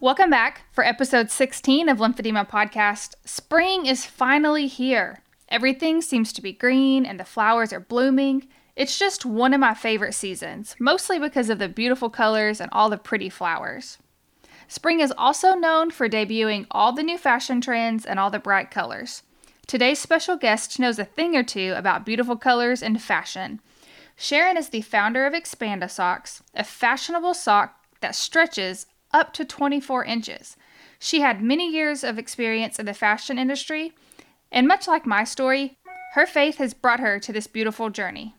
Welcome back for episode 16 of Lymphedema Podcast. Spring is finally here. Everything seems to be green and the flowers are blooming. It's just one of my favorite seasons, mostly because of the beautiful colors and all the pretty flowers. Spring is also known for debuting all the new fashion trends and all the bright colors. Today's special guest knows a thing or two about beautiful colors and fashion. Sharon is the founder of Xpandasox, a fashionable sock that stretches up to 24 inches. She had many years of experience in the fashion industry, and much like my story, her faith has brought her to this beautiful journey.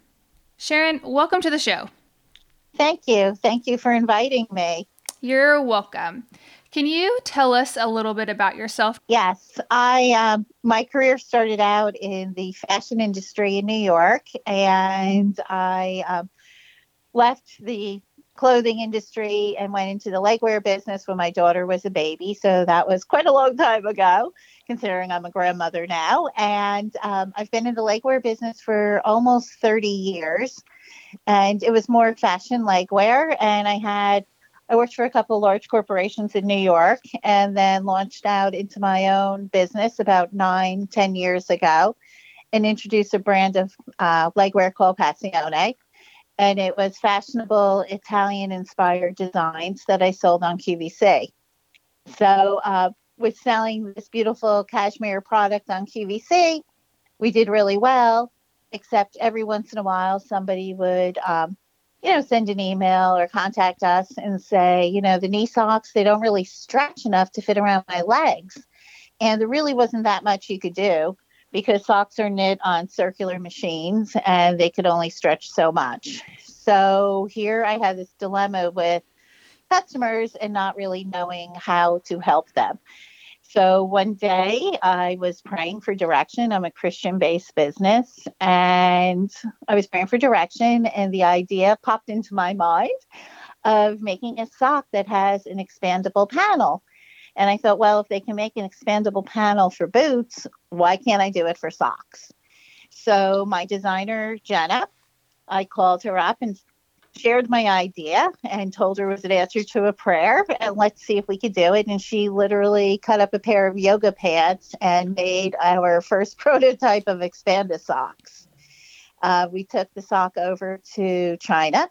Sharon, welcome to the show. Thank you. Thank you for inviting me. You're welcome. Can you tell us a little bit about yourself? Yes, I um, my career started out in the fashion industry in New York, and I um, left the clothing industry and went into the legwear business when my daughter was a baby. So that was quite a long time ago, considering I'm a grandmother now. And um, I've been in the legwear business for almost 30 years. And it was more fashion legwear. And I had, I worked for a couple of large corporations in New York and then launched out into my own business about nine, ten years ago and introduced a brand of uh, legwear called Passione and it was fashionable Italian inspired designs that I sold on QVC. So, uh, with selling this beautiful cashmere product on QVC, we did really well, except every once in a while somebody would, um, you know, send an email or contact us and say, you know, the knee socks, they don't really stretch enough to fit around my legs. And there really wasn't that much you could do because socks are knit on circular machines and they could only stretch so much. So here I had this dilemma with customers and not really knowing how to help them. So one day I was praying for direction. I'm a Christian based business and I was praying for direction, and the idea popped into my mind of making a sock that has an expandable panel. And I thought, well, if they can make an expandable panel for boots, why can't I do it for socks? So my designer, Jenna, I called her up and shared my idea and told her it was an answer to a prayer and let's see if we could do it. And she literally cut up a pair of yoga pants and made our first prototype of Xpandasox. Uh, we took the sock over to China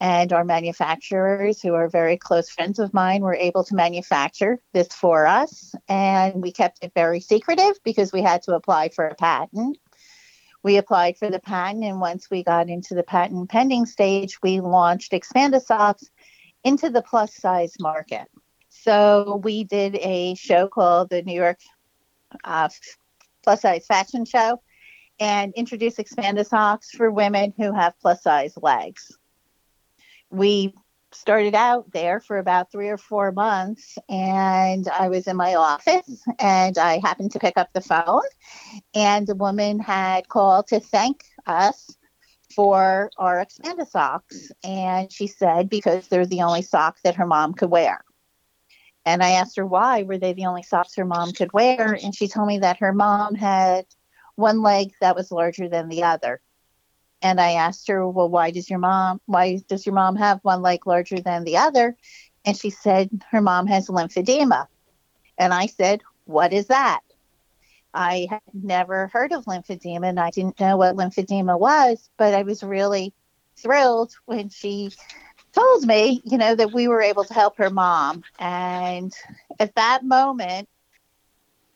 and our manufacturers, who are very close friends of mine, were able to manufacture this for us. And we kept it very secretive because we had to apply for a patent. We applied for the patent, and once we got into the patent pending stage, we launched Xpandasox into the plus size market. So we did a show called the New York uh, Plus Size Fashion Show and introduced Xpandasox for women who have plus size legs we started out there for about three or four months and I was in my office and I happened to pick up the phone and a woman had called to thank us for our Xpandasox. And she said because they're the only sock that her mom could wear. And I asked her why were they the only socks her mom could wear? And she told me that her mom had one leg that was larger than the other and I asked her, "Well, why does your mom? Why does your mom have one leg larger than the other?" And she said her mom has lymphedema. And I said, "What is that?" I had never heard of lymphedema, and I didn't know what lymphedema was, but I was really thrilled when she told me, you know, that we were able to help her mom. And at that moment,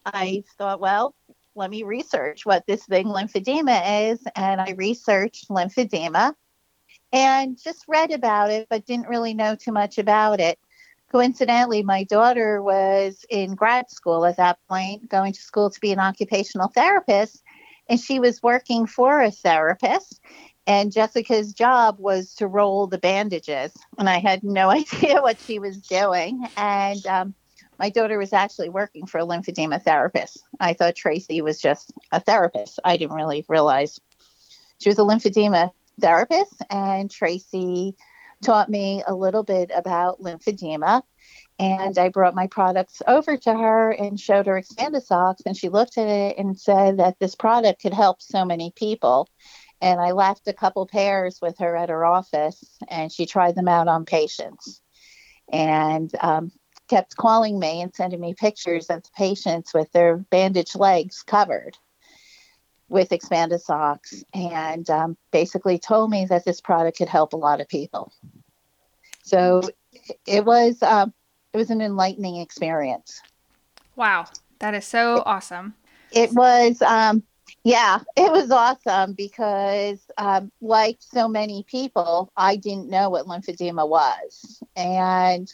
I thought, well, let me research what this thing lymphedema is. And I researched lymphedema and just read about it, but didn't really know too much about it. Coincidentally, my daughter was in grad school at that point, going to school to be an occupational therapist, and she was working for a therapist. And Jessica's job was to roll the bandages, and I had no idea what she was doing. And um, my daughter was actually working for a lymphedema therapist. I thought Tracy was just a therapist. I didn't really realize she was a lymphedema therapist, and Tracy taught me a little bit about lymphedema. And I brought my products over to her and showed her Xpandasox, and she looked at it and said that this product could help so many people. And I left a couple pairs with her at her office, and she tried them out on patients. And um, kept calling me and sending me pictures of the patients with their bandaged legs covered with Xpandasox and um, basically told me that this product could help a lot of people. So it was um, it was an enlightening experience. Wow, that is so it, awesome. It was um, yeah, it was awesome because um, like so many people, I didn't know what lymphedema was, and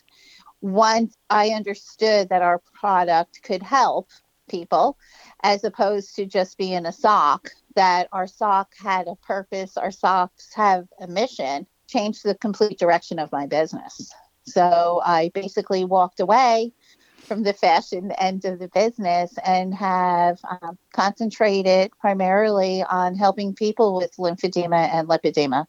once I understood that our product could help people as opposed to just being a sock, that our sock had a purpose, our socks have a mission, changed the complete direction of my business. So I basically walked away from the fashion end of the business and have um, concentrated primarily on helping people with lymphedema and lipedema.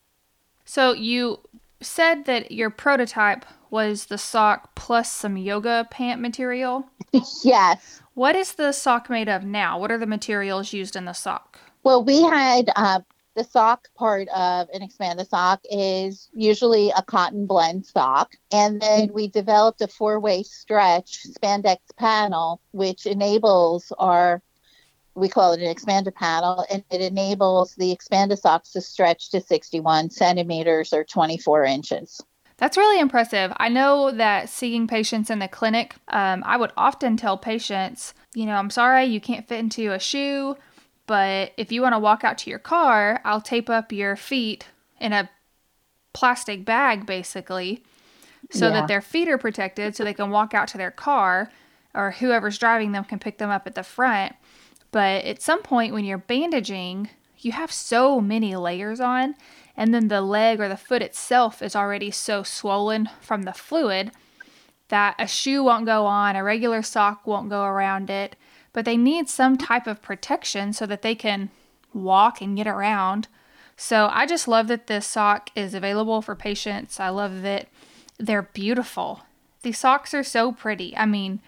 So you said that your prototype was the sock plus some yoga pant material. yes. What is the sock made of now? What are the materials used in the sock? Well, we had uh, the sock part of an expand the sock is usually a cotton blend sock. And then we developed a four way stretch spandex panel, which enables our we call it an expander panel, and it enables the Xpandasox to stretch to 61 centimeters or 24 inches. That's really impressive. I know that seeing patients in the clinic, um, I would often tell patients, you know, I'm sorry you can't fit into a shoe, but if you want to walk out to your car, I'll tape up your feet in a plastic bag basically so yeah. that their feet are protected so they can walk out to their car or whoever's driving them can pick them up at the front. But at some point when you're bandaging, you have so many layers on and then the leg or the foot itself is already so swollen from the fluid that a shoe won't go on, a regular sock won't go around it, but they need some type of protection so that they can walk and get around. So I just love that this sock is available for patients. I love that they're beautiful. These socks are so pretty. I mean,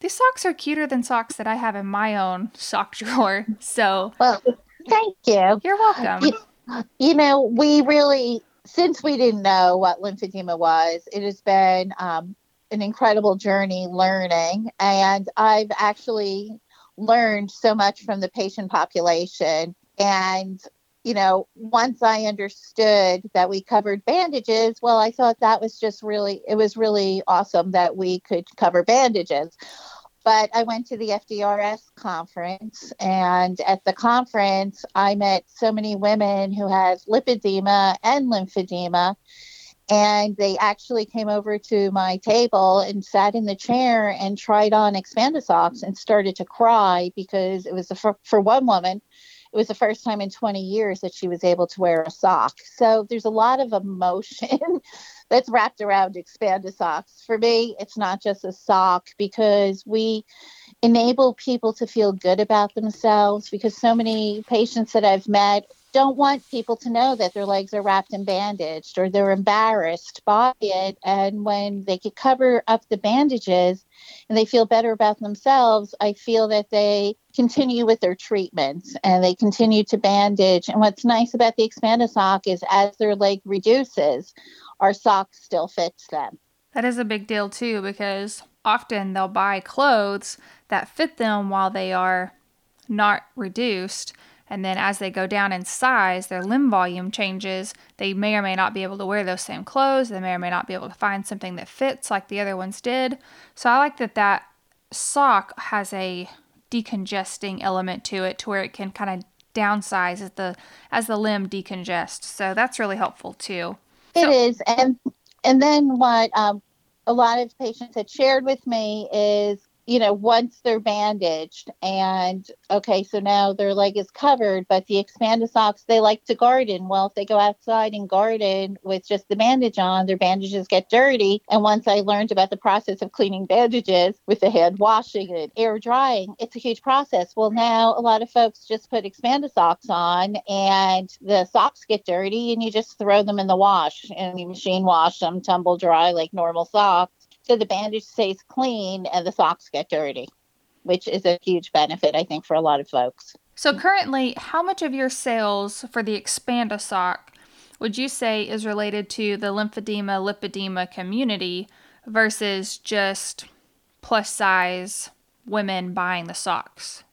these socks are cuter than socks that I have in my own sock drawer. So, well, thank you. You're welcome you know, we really, since we didn't know what lymphedema was, it has been um, an incredible journey learning. And I've actually learned so much from the patient population. And, you know, once I understood that we covered bandages, well, I thought that was just really, it was really awesome that we could cover bandages. But I went to the FDRS conference, and at the conference, I met so many women who had lipedema and lymphedema. And they actually came over to my table and sat in the chair and tried on Xpandasox and started to cry because it was for, for one woman, it was the first time in 20 years that she was able to wear a sock. So there's a lot of emotion that's wrapped around Xpandasox. For me, it's not just a sock because we enable people to feel good about themselves because so many patients that I've met don't want people to know that their legs are wrapped and bandaged or they're embarrassed by it. And when they could cover up the bandages and they feel better about themselves, I feel that they continue with their treatments and they continue to bandage. And what's nice about the Xpandasox is as their leg reduces, our sock still fits them. That is a big deal too because often they'll buy clothes that fit them while they are not reduced And then as they go down in size, their limb volume changes. They may or may not be able to wear those same clothes. They may or may not be able to find something that fits like the other ones did. So I like that that sock has a decongesting element to it to where it can kind of downsize as the as the limb decongests. So that's really helpful too. It so, is, and and then what um, a lot of patients had shared with me is you know, once they're bandaged and okay, so now their leg is covered, but the Xpandasox, they like to garden. Well, if they go outside and garden with just the bandage on, their bandages get dirty. And once I learned about the process of cleaning bandages with the hand washing and air drying, it's a huge process. Well, now a lot of folks just put Xpandasox on and the socks get dirty and you just throw them in the wash and you machine wash them, tumble dry like normal socks so the bandage stays clean and the socks get dirty, which is a huge benefit, I think, for a lot of folks. So currently, how much of your sales for the Expanda sock would you say is related to the lymphedema lipedema community versus just plus size women buying the socks?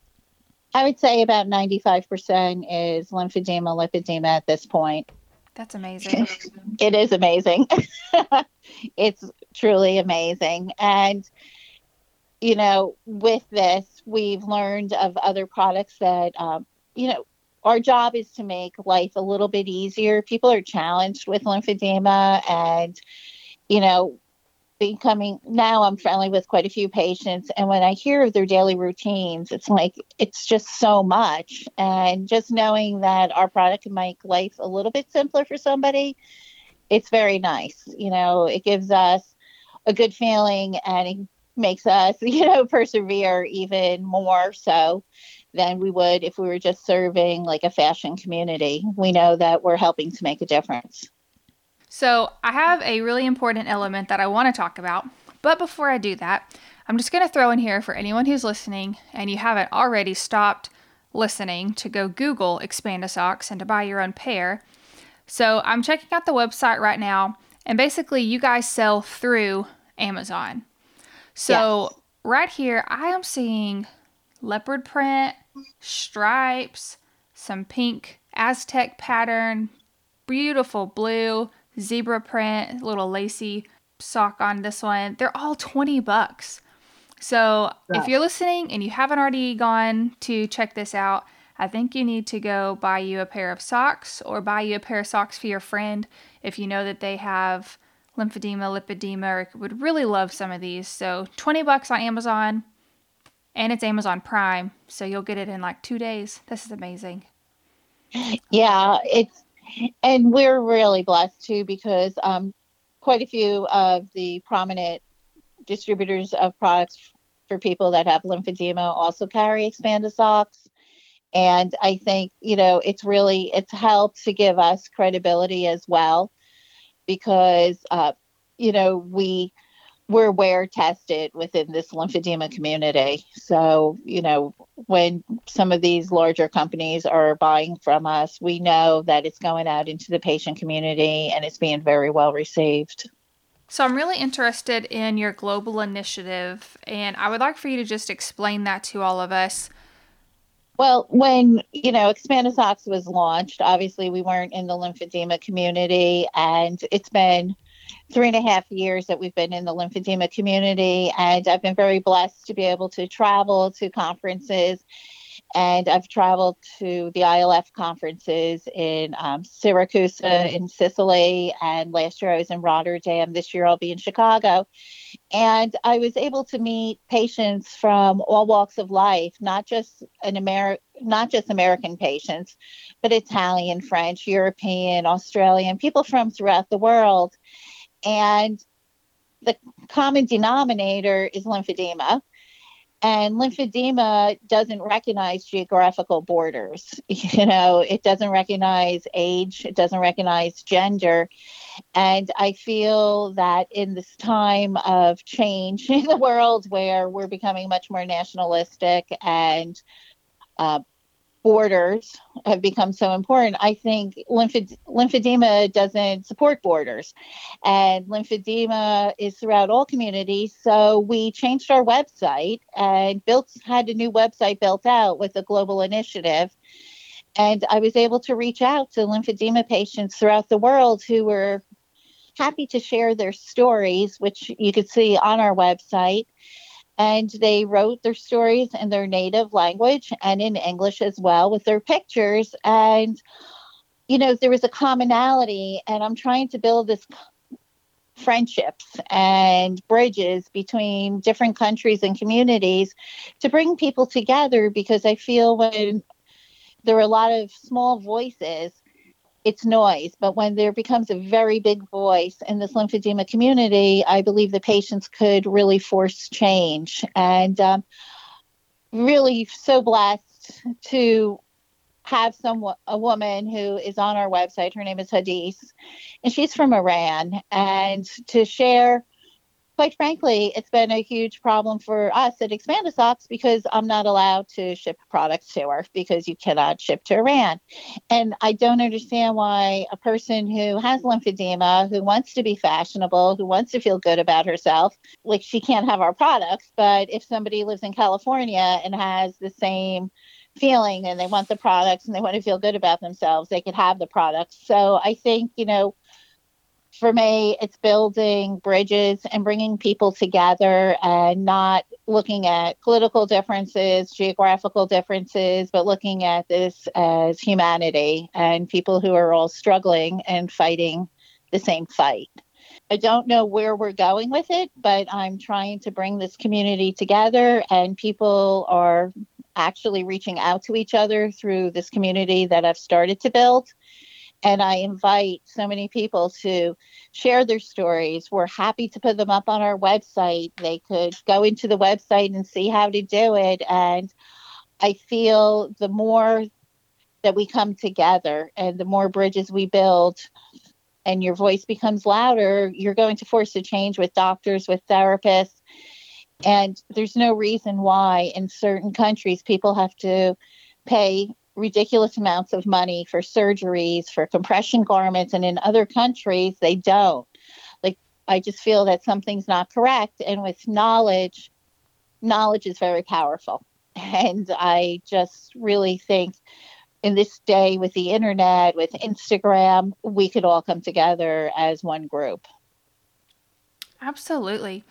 I would say about 95% is lymphedema lipedema at this point. That's amazing. it is amazing. it's truly amazing. And, you know, with this, we've learned of other products that, um, you know, our job is to make life a little bit easier. People are challenged with lymphedema and, you know, becoming now I'm friendly with quite a few patients and when I hear of their daily routines it's like it's just so much. And just knowing that our product can make life a little bit simpler for somebody it's very nice you know it gives us a good feeling and it makes us you know persevere even more so than we would if we were just serving like a fashion community. We know that we're helping to make a difference so, I have a really important element that I want to talk about. But before I do that, I'm just going to throw in here for anyone who's listening and you haven't already stopped listening to go Google Xpandasox and to buy your own pair. So, I'm checking out the website right now, and basically, you guys sell through Amazon. So, yes. right here, I am seeing leopard print, stripes, some pink Aztec pattern, beautiful blue, zebra print, little lacy sock on this one. They're all 20 bucks. So if you're listening and you haven't already gone to check this out, I think you need to go buy you a pair of socks or buy you a pair of socks for your friend if you know that they have lymphedema, lipedema, or would really love some of these. So 20 bucks on Amazon and it's Amazon Prime, so you'll get it in like 2 days. This is amazing. Yeah, it's and we're really blessed too because um, quite a few of the prominent distributors of products for people that have lymphedema also carry Xpandasox. And i think you know it's really it's helped to give us credibility as well because uh, you know we we're wear tested within this lymphedema community. So, you know, when some of these larger companies are buying from us, we know that it's going out into the patient community and it's being very well received. So, I'm really interested in your global initiative, and I would like for you to just explain that to all of us. Well, when, you know, Xpandasox was launched, obviously we weren't in the lymphedema community, and it's been three and a half years that we've been in the lymphedema community. And I've been very blessed to be able to travel to conferences. And I've traveled to the ILF conferences in um, Syracuse, in Sicily, and last year I was in Rotterdam. This year I'll be in Chicago. And I was able to meet patients from all walks of life, not just an Ameri- not just American patients, but Italian, French, European, Australian, people from throughout the world. And the common denominator is lymphedema. And lymphedema doesn't recognize geographical borders. You know, it doesn't recognize age, it doesn't recognize gender. And I feel that in this time of change in the world where we're becoming much more nationalistic and uh, borders have become so important, I think lymphedema, lymphedema doesn't support borders. And lymphedema is throughout all communities. So we changed our website and built had a new website built out with a global initiative. And I was able to reach out to lymphedema patients throughout the world who were happy to share their stories, which you could see on our website. And they wrote their stories in their native language and in English as well with their pictures. And, you know, there was a commonality, and I'm trying to build this friendships and bridges between different countries and communities to bring people together because I feel when there are a lot of small voices, it's noise. But when there becomes a very big voice in this lymphedema community, I believe the patients could really force change. And um, really so blessed to have some a woman who is on our website. Her name is Hadis, and she's from Iran. And to share quite frankly, it's been a huge problem for us at Xpandasox because I'm not allowed to ship products to her because you cannot ship to Iran. And I don't understand why a person who has lymphedema, who wants to be fashionable, who wants to feel good about herself, like she can't have our products. But if somebody lives in California and has the same feeling and they want the products and they want to feel good about themselves, they could have the products. So I think, you know, for me, it's building bridges and bringing people together and not looking at political differences, geographical differences, but looking at this as humanity and people who are all struggling and fighting the same fight. I don't know where we're going with it, but I'm trying to bring this community together, and people are actually reaching out to each other through this community that I've started to build. And I invite so many people to share their stories. We're happy to put them up on our website. They could go into the website and see how to do it. And I feel the more that we come together and the more bridges we build and your voice becomes louder, you're going to force a change with doctors, with therapists. And there's no reason why in certain countries people have to pay ridiculous amounts of money for surgeries, for compression garments, and in other countries, they don't. Like, I just feel that something's not correct. And with knowledge, knowledge is very powerful. And I just really think in this day with the internet, with Instagram, we could all come together as one group. Absolutely.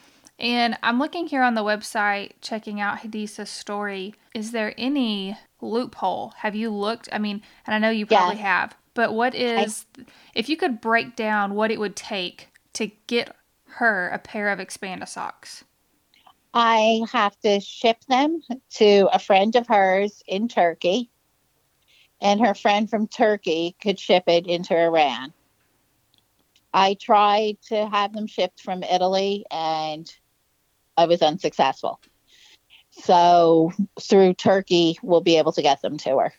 And I'm looking here on the website, checking out Hadisa's story. Is there any loophole? Have you looked? I mean, and I know you probably yeah. have, but what is, I, if you could break down what it would take to get her a pair of Xpandasox? I have to ship them to a friend of hers in Turkey, and her friend from Turkey could ship it into Iran. I tried to have them shipped from Italy and I was unsuccessful. So through Turkey, we'll be able to get them to her.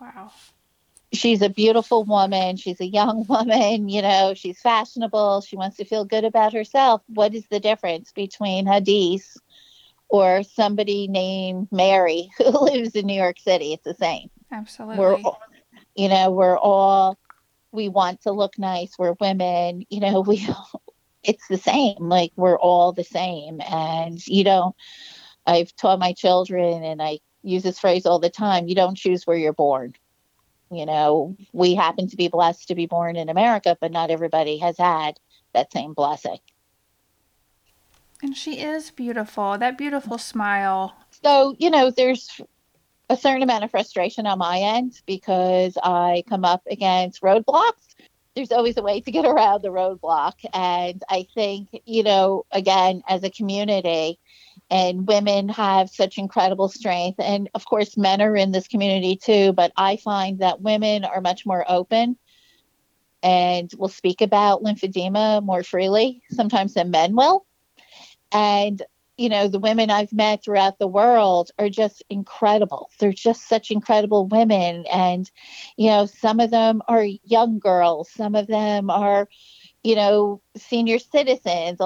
Wow. She's a beautiful woman. She's a young woman. You know, she's fashionable. She wants to feel good about herself. What is the difference between Hadis or somebody named Mary who lives in New York City? It's the same. Absolutely. We're, you know, we're all, we want to look nice. We're women. You know, we, it's the same. Like we're all the same. And you don't, I've taught my children, and I use this phrase all the time you don't choose where you're born. You know, we happen to be blessed to be born in America, but not everybody has had that same blessing. And she is beautiful, that beautiful smile. So, you know, there's a certain amount of frustration on my end because I come up against roadblocks. There's always a way to get around the roadblock. And I think, you know, again, as a community, and women have such incredible strength. And of course, men are in this community too, but I find that women are much more open and will speak about lymphedema more freely sometimes than men will. And you know, the women I've met throughout the world are just incredible. They're just such incredible women. And, you know, some of them are young girls, some of them are, you know, senior citizens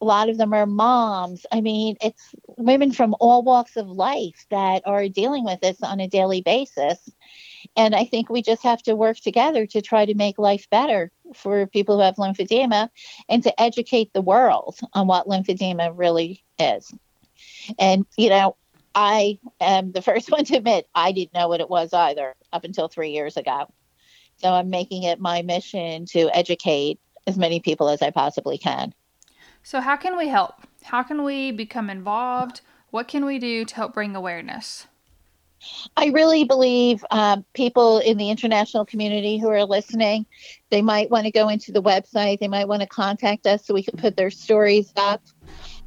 a lot of them are moms. I mean, it's women from all walks of life that are dealing with this on a daily basis. And I think we just have to work together to try to make life better for people who have lymphedema and to educate the world on what lymphedema really is. And, you know, I am the first one to admit I didn't know what it was either up until three years ago. So I'm making it my mission to educate as many people as I possibly can. So, how can we help? How can we become involved? What can we do to help bring awareness? I really believe um, people in the international community who are listening, they might want to go into the website. They might want to contact us so we can put their stories up.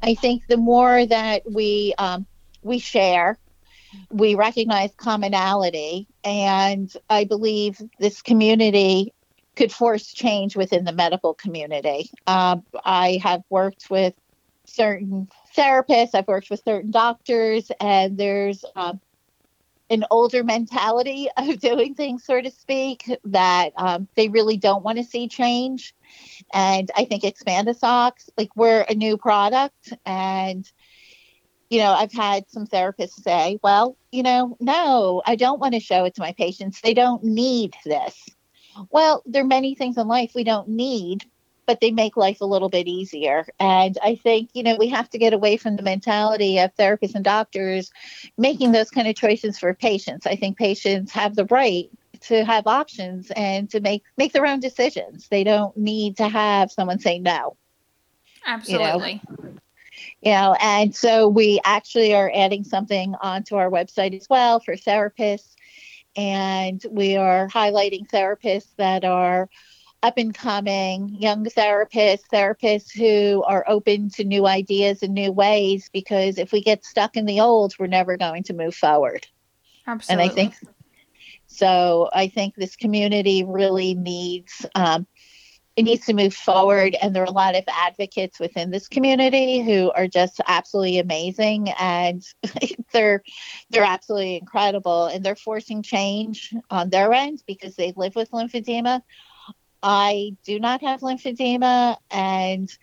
I think the more that we um, we share, we recognize commonality, and I believe this community could force change within the medical community. Um, I have worked with certain therapists, I've worked with certain doctors, and there's um, an older mentality of doing things, so to speak, that um, they really don't want to see change. And I think Xpandasox, like we're a new product, and you know, I've had some therapists say, well, you know, no, I don't want to show it to my patients. They don't need this. Well, there are many things in life we don't need, but they make life a little bit easier. And I think, you know, we have to get away from the mentality of therapists and doctors making those kind of choices for patients. I think patients have the right to have options and to make make their own decisions. They don't need to have someone say no. Absolutely. You know? you know and so we actually are adding something onto our website as well for therapists and we are highlighting therapists that are up and coming young therapists, therapists who are open to new ideas and new ways, because if we get stuck in the old, we're never going to move forward. Absolutely. And I think so. I think this community really needs um, it needs to move forward and there are a lot of advocates within this community who are just absolutely amazing and they're they're absolutely incredible and they're forcing change on their end because they live with lymphedema i do not have lymphedema and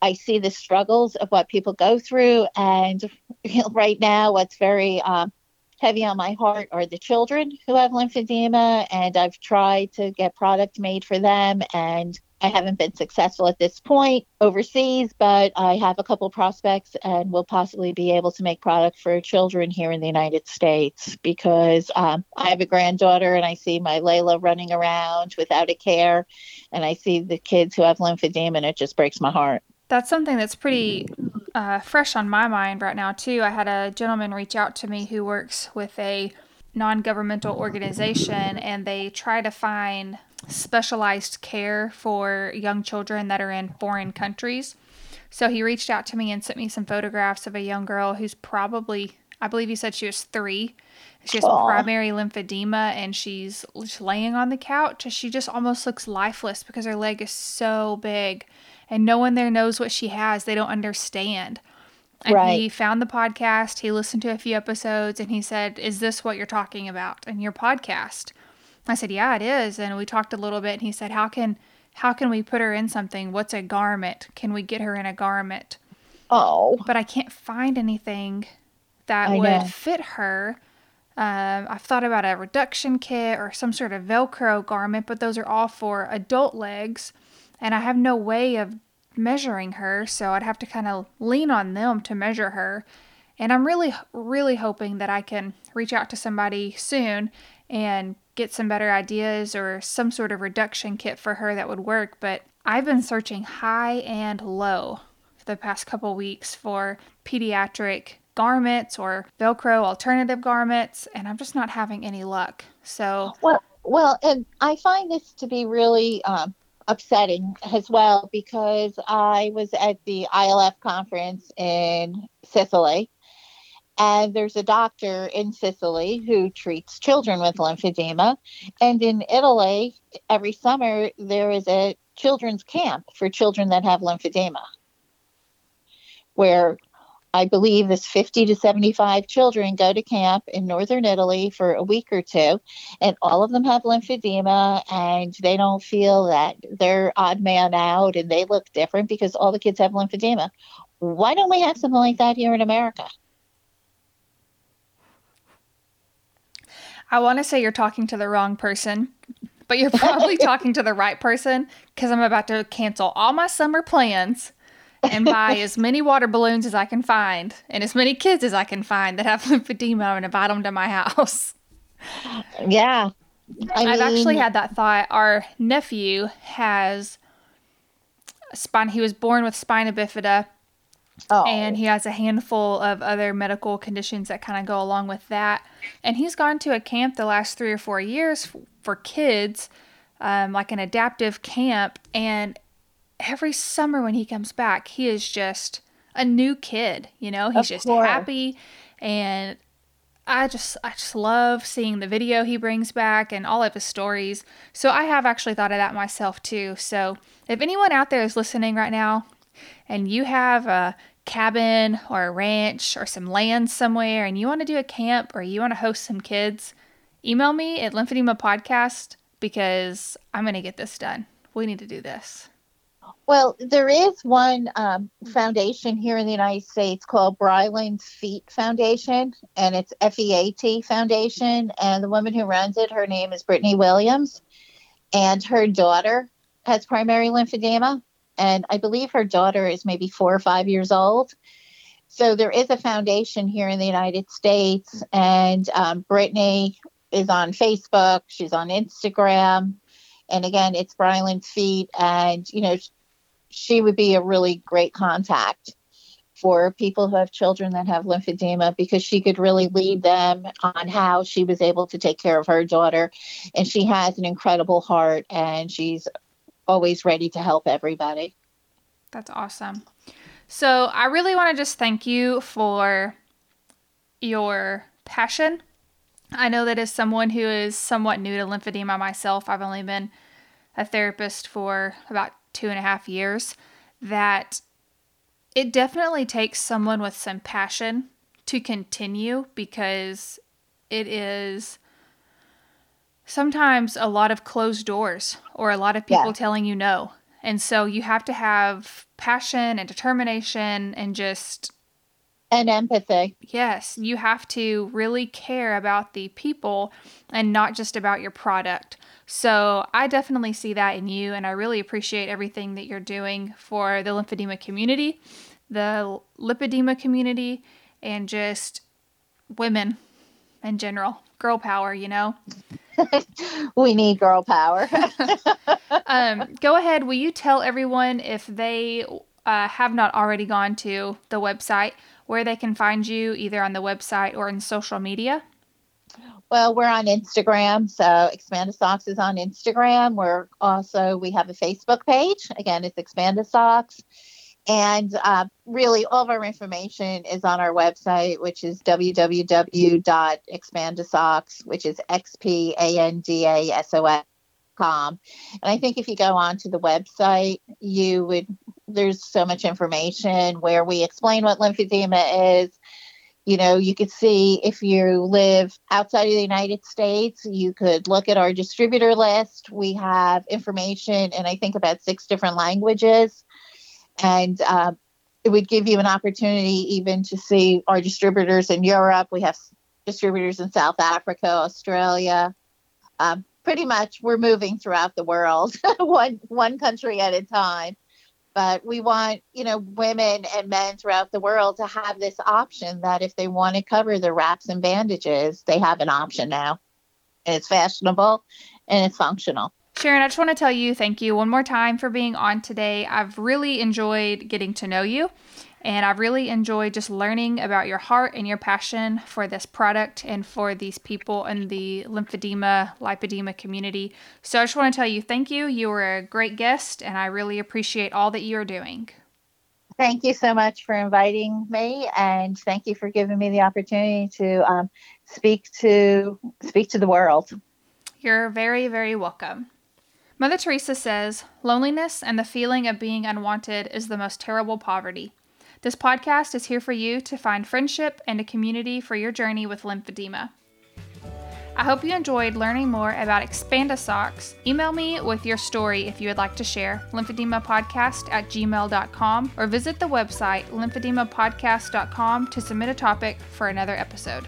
i see the struggles of what people go through and right now what's very um, heavy on my heart are the children who have lymphedema, and I've tried to get product made for them, and I haven't been successful at this point overseas, but I have a couple prospects and will possibly be able to make product for children here in the United States because um, I have a granddaughter and I see my Layla running around without a care, and I see the kids who have lymphedema, and it just breaks my heart. That's something that's pretty uh, fresh on my mind right now, too. I had a gentleman reach out to me who works with a non governmental organization and they try to find specialized care for young children that are in foreign countries. So he reached out to me and sent me some photographs of a young girl who's probably, I believe he said she was three. She has Aww. primary lymphedema and she's laying on the couch. She just almost looks lifeless because her leg is so big and no one there knows what she has. They don't understand. And right. he found the podcast, he listened to a few episodes, and he said, Is this what you're talking about in your podcast? I said, Yeah, it is. And we talked a little bit, and he said, How can how can we put her in something? What's a garment? Can we get her in a garment? Oh. But I can't find anything that I would know. fit her. Um, I've thought about a reduction kit or some sort of Velcro garment, but those are all for adult legs and I have no way of measuring her, so I'd have to kind of lean on them to measure her. And I'm really, really hoping that I can reach out to somebody soon and get some better ideas or some sort of reduction kit for her that would work. But I've been searching high and low for the past couple weeks for pediatric garments or Velcro alternative garments, and I'm just not having any luck. So, well, well, and I find this to be really um, upsetting as well because I was at the ILF conference in Sicily. And there's a doctor in Sicily who treats children with lymphedema. And in Italy, every summer, there is a children's camp for children that have lymphedema, where I believe this 50 to 75 children go to camp in northern Italy for a week or two, and all of them have lymphedema, and they don't feel that they're odd man out and they look different because all the kids have lymphedema. Why don't we have something like that here in America? I want to say you're talking to the wrong person, but you're probably talking to the right person because I'm about to cancel all my summer plans and buy as many water balloons as I can find and as many kids as I can find that have lymphedema and invite them to my house. Yeah. I have actually had that thought. Our nephew has spine. He was born with spina bifida, oh. and he has a handful of other medical conditions that kind of go along with that. And he's gone to a camp the last three or four years for, for kids, um, like an adaptive camp. And every summer when he comes back, he is just a new kid. You know, he's of just course. happy and I just I just love seeing the video he brings back and all of his stories. So I have actually thought of that myself too. So if anyone out there is listening right now and you have a cabin or a ranch or some land somewhere and you want to do a camp or you want to host some kids, email me at lymphedema podcast because I'm going to get this done. We need to do this. Well, there is one um, foundation here in the United States called Bryland's Feat Foundation, and it's F E A T Foundation. And the woman who runs it, her name is Brittany Williams, and her daughter has primary lymphedema. And I believe her daughter is maybe four or five years old. So there is a foundation here in the United States, and um, Brittany is on Facebook, she's on Instagram. And again, it's Bryland's Feat. And, you know, she would be a really great contact for people who have children that have lymphedema because she could really lead them on how she was able to take care of her daughter. And she has an incredible heart and she's always ready to help everybody. That's awesome. So I really want to just thank you for your passion. I know that as someone who is somewhat new to lymphedema myself, I've only been a therapist for about two and a half years that it definitely takes someone with some passion to continue because it is sometimes a lot of closed doors or a lot of people yeah. telling you no. And so you have to have passion and determination and just and empathy. Yes, you have to really care about the people and not just about your product. So I definitely see that in you, and I really appreciate everything that you're doing for the lymphedema community, the lipedema community, and just women in general. Girl power, you know? we need girl power. um, go ahead. Will you tell everyone if they uh, have not already gone to the website where they can find you either on the website or in social media? Well, we're on Instagram, so Xpandasox is on Instagram. We're also we have a Facebook page. Again, it's Xpandasox, and uh, really all of our information is on our website, which is www.xpandasox, which is x p a n d a s o s com. And I think if you go onto the website, you would there's so much information where we explain what lymphedema is you know, you could see if you live outside of the United States, you could look at our distributor list. We have information in, I think, about six different languages. And uh, it would give you an opportunity even to see our distributors in Europe. We have distributors in South Africa, Australia. Um, pretty much, we're moving throughout the world, one one country at a time but we want you know women and men throughout the world to have this option that if they want to cover their wraps and bandages they have an option now. And it's fashionable and it's functional. Sharon i just want to tell you thank you one more time for being on today. I've really enjoyed getting to know you and I've really enjoyed just learning about your heart and your passion for this product and for these people in the lymphedema, lipedema community. So I just want to tell you thank you. You were a great guest, and I really appreciate all that you're doing. Thank you so much for inviting me, and thank you for giving me the opportunity to um, speak to speak to the world. You're very, very welcome. Mother Teresa says, Loneliness and the feeling of being unwanted is the most terrible poverty. This podcast is here for you to find friendship and a community for your journey with lymphedema. I hope you enjoyed learning more about Xpandasox. Email me with your story if you would like to share, lymphedemapodcast at gmail.com, or visit the website lymphedemapodcast.com to submit a topic for another episode.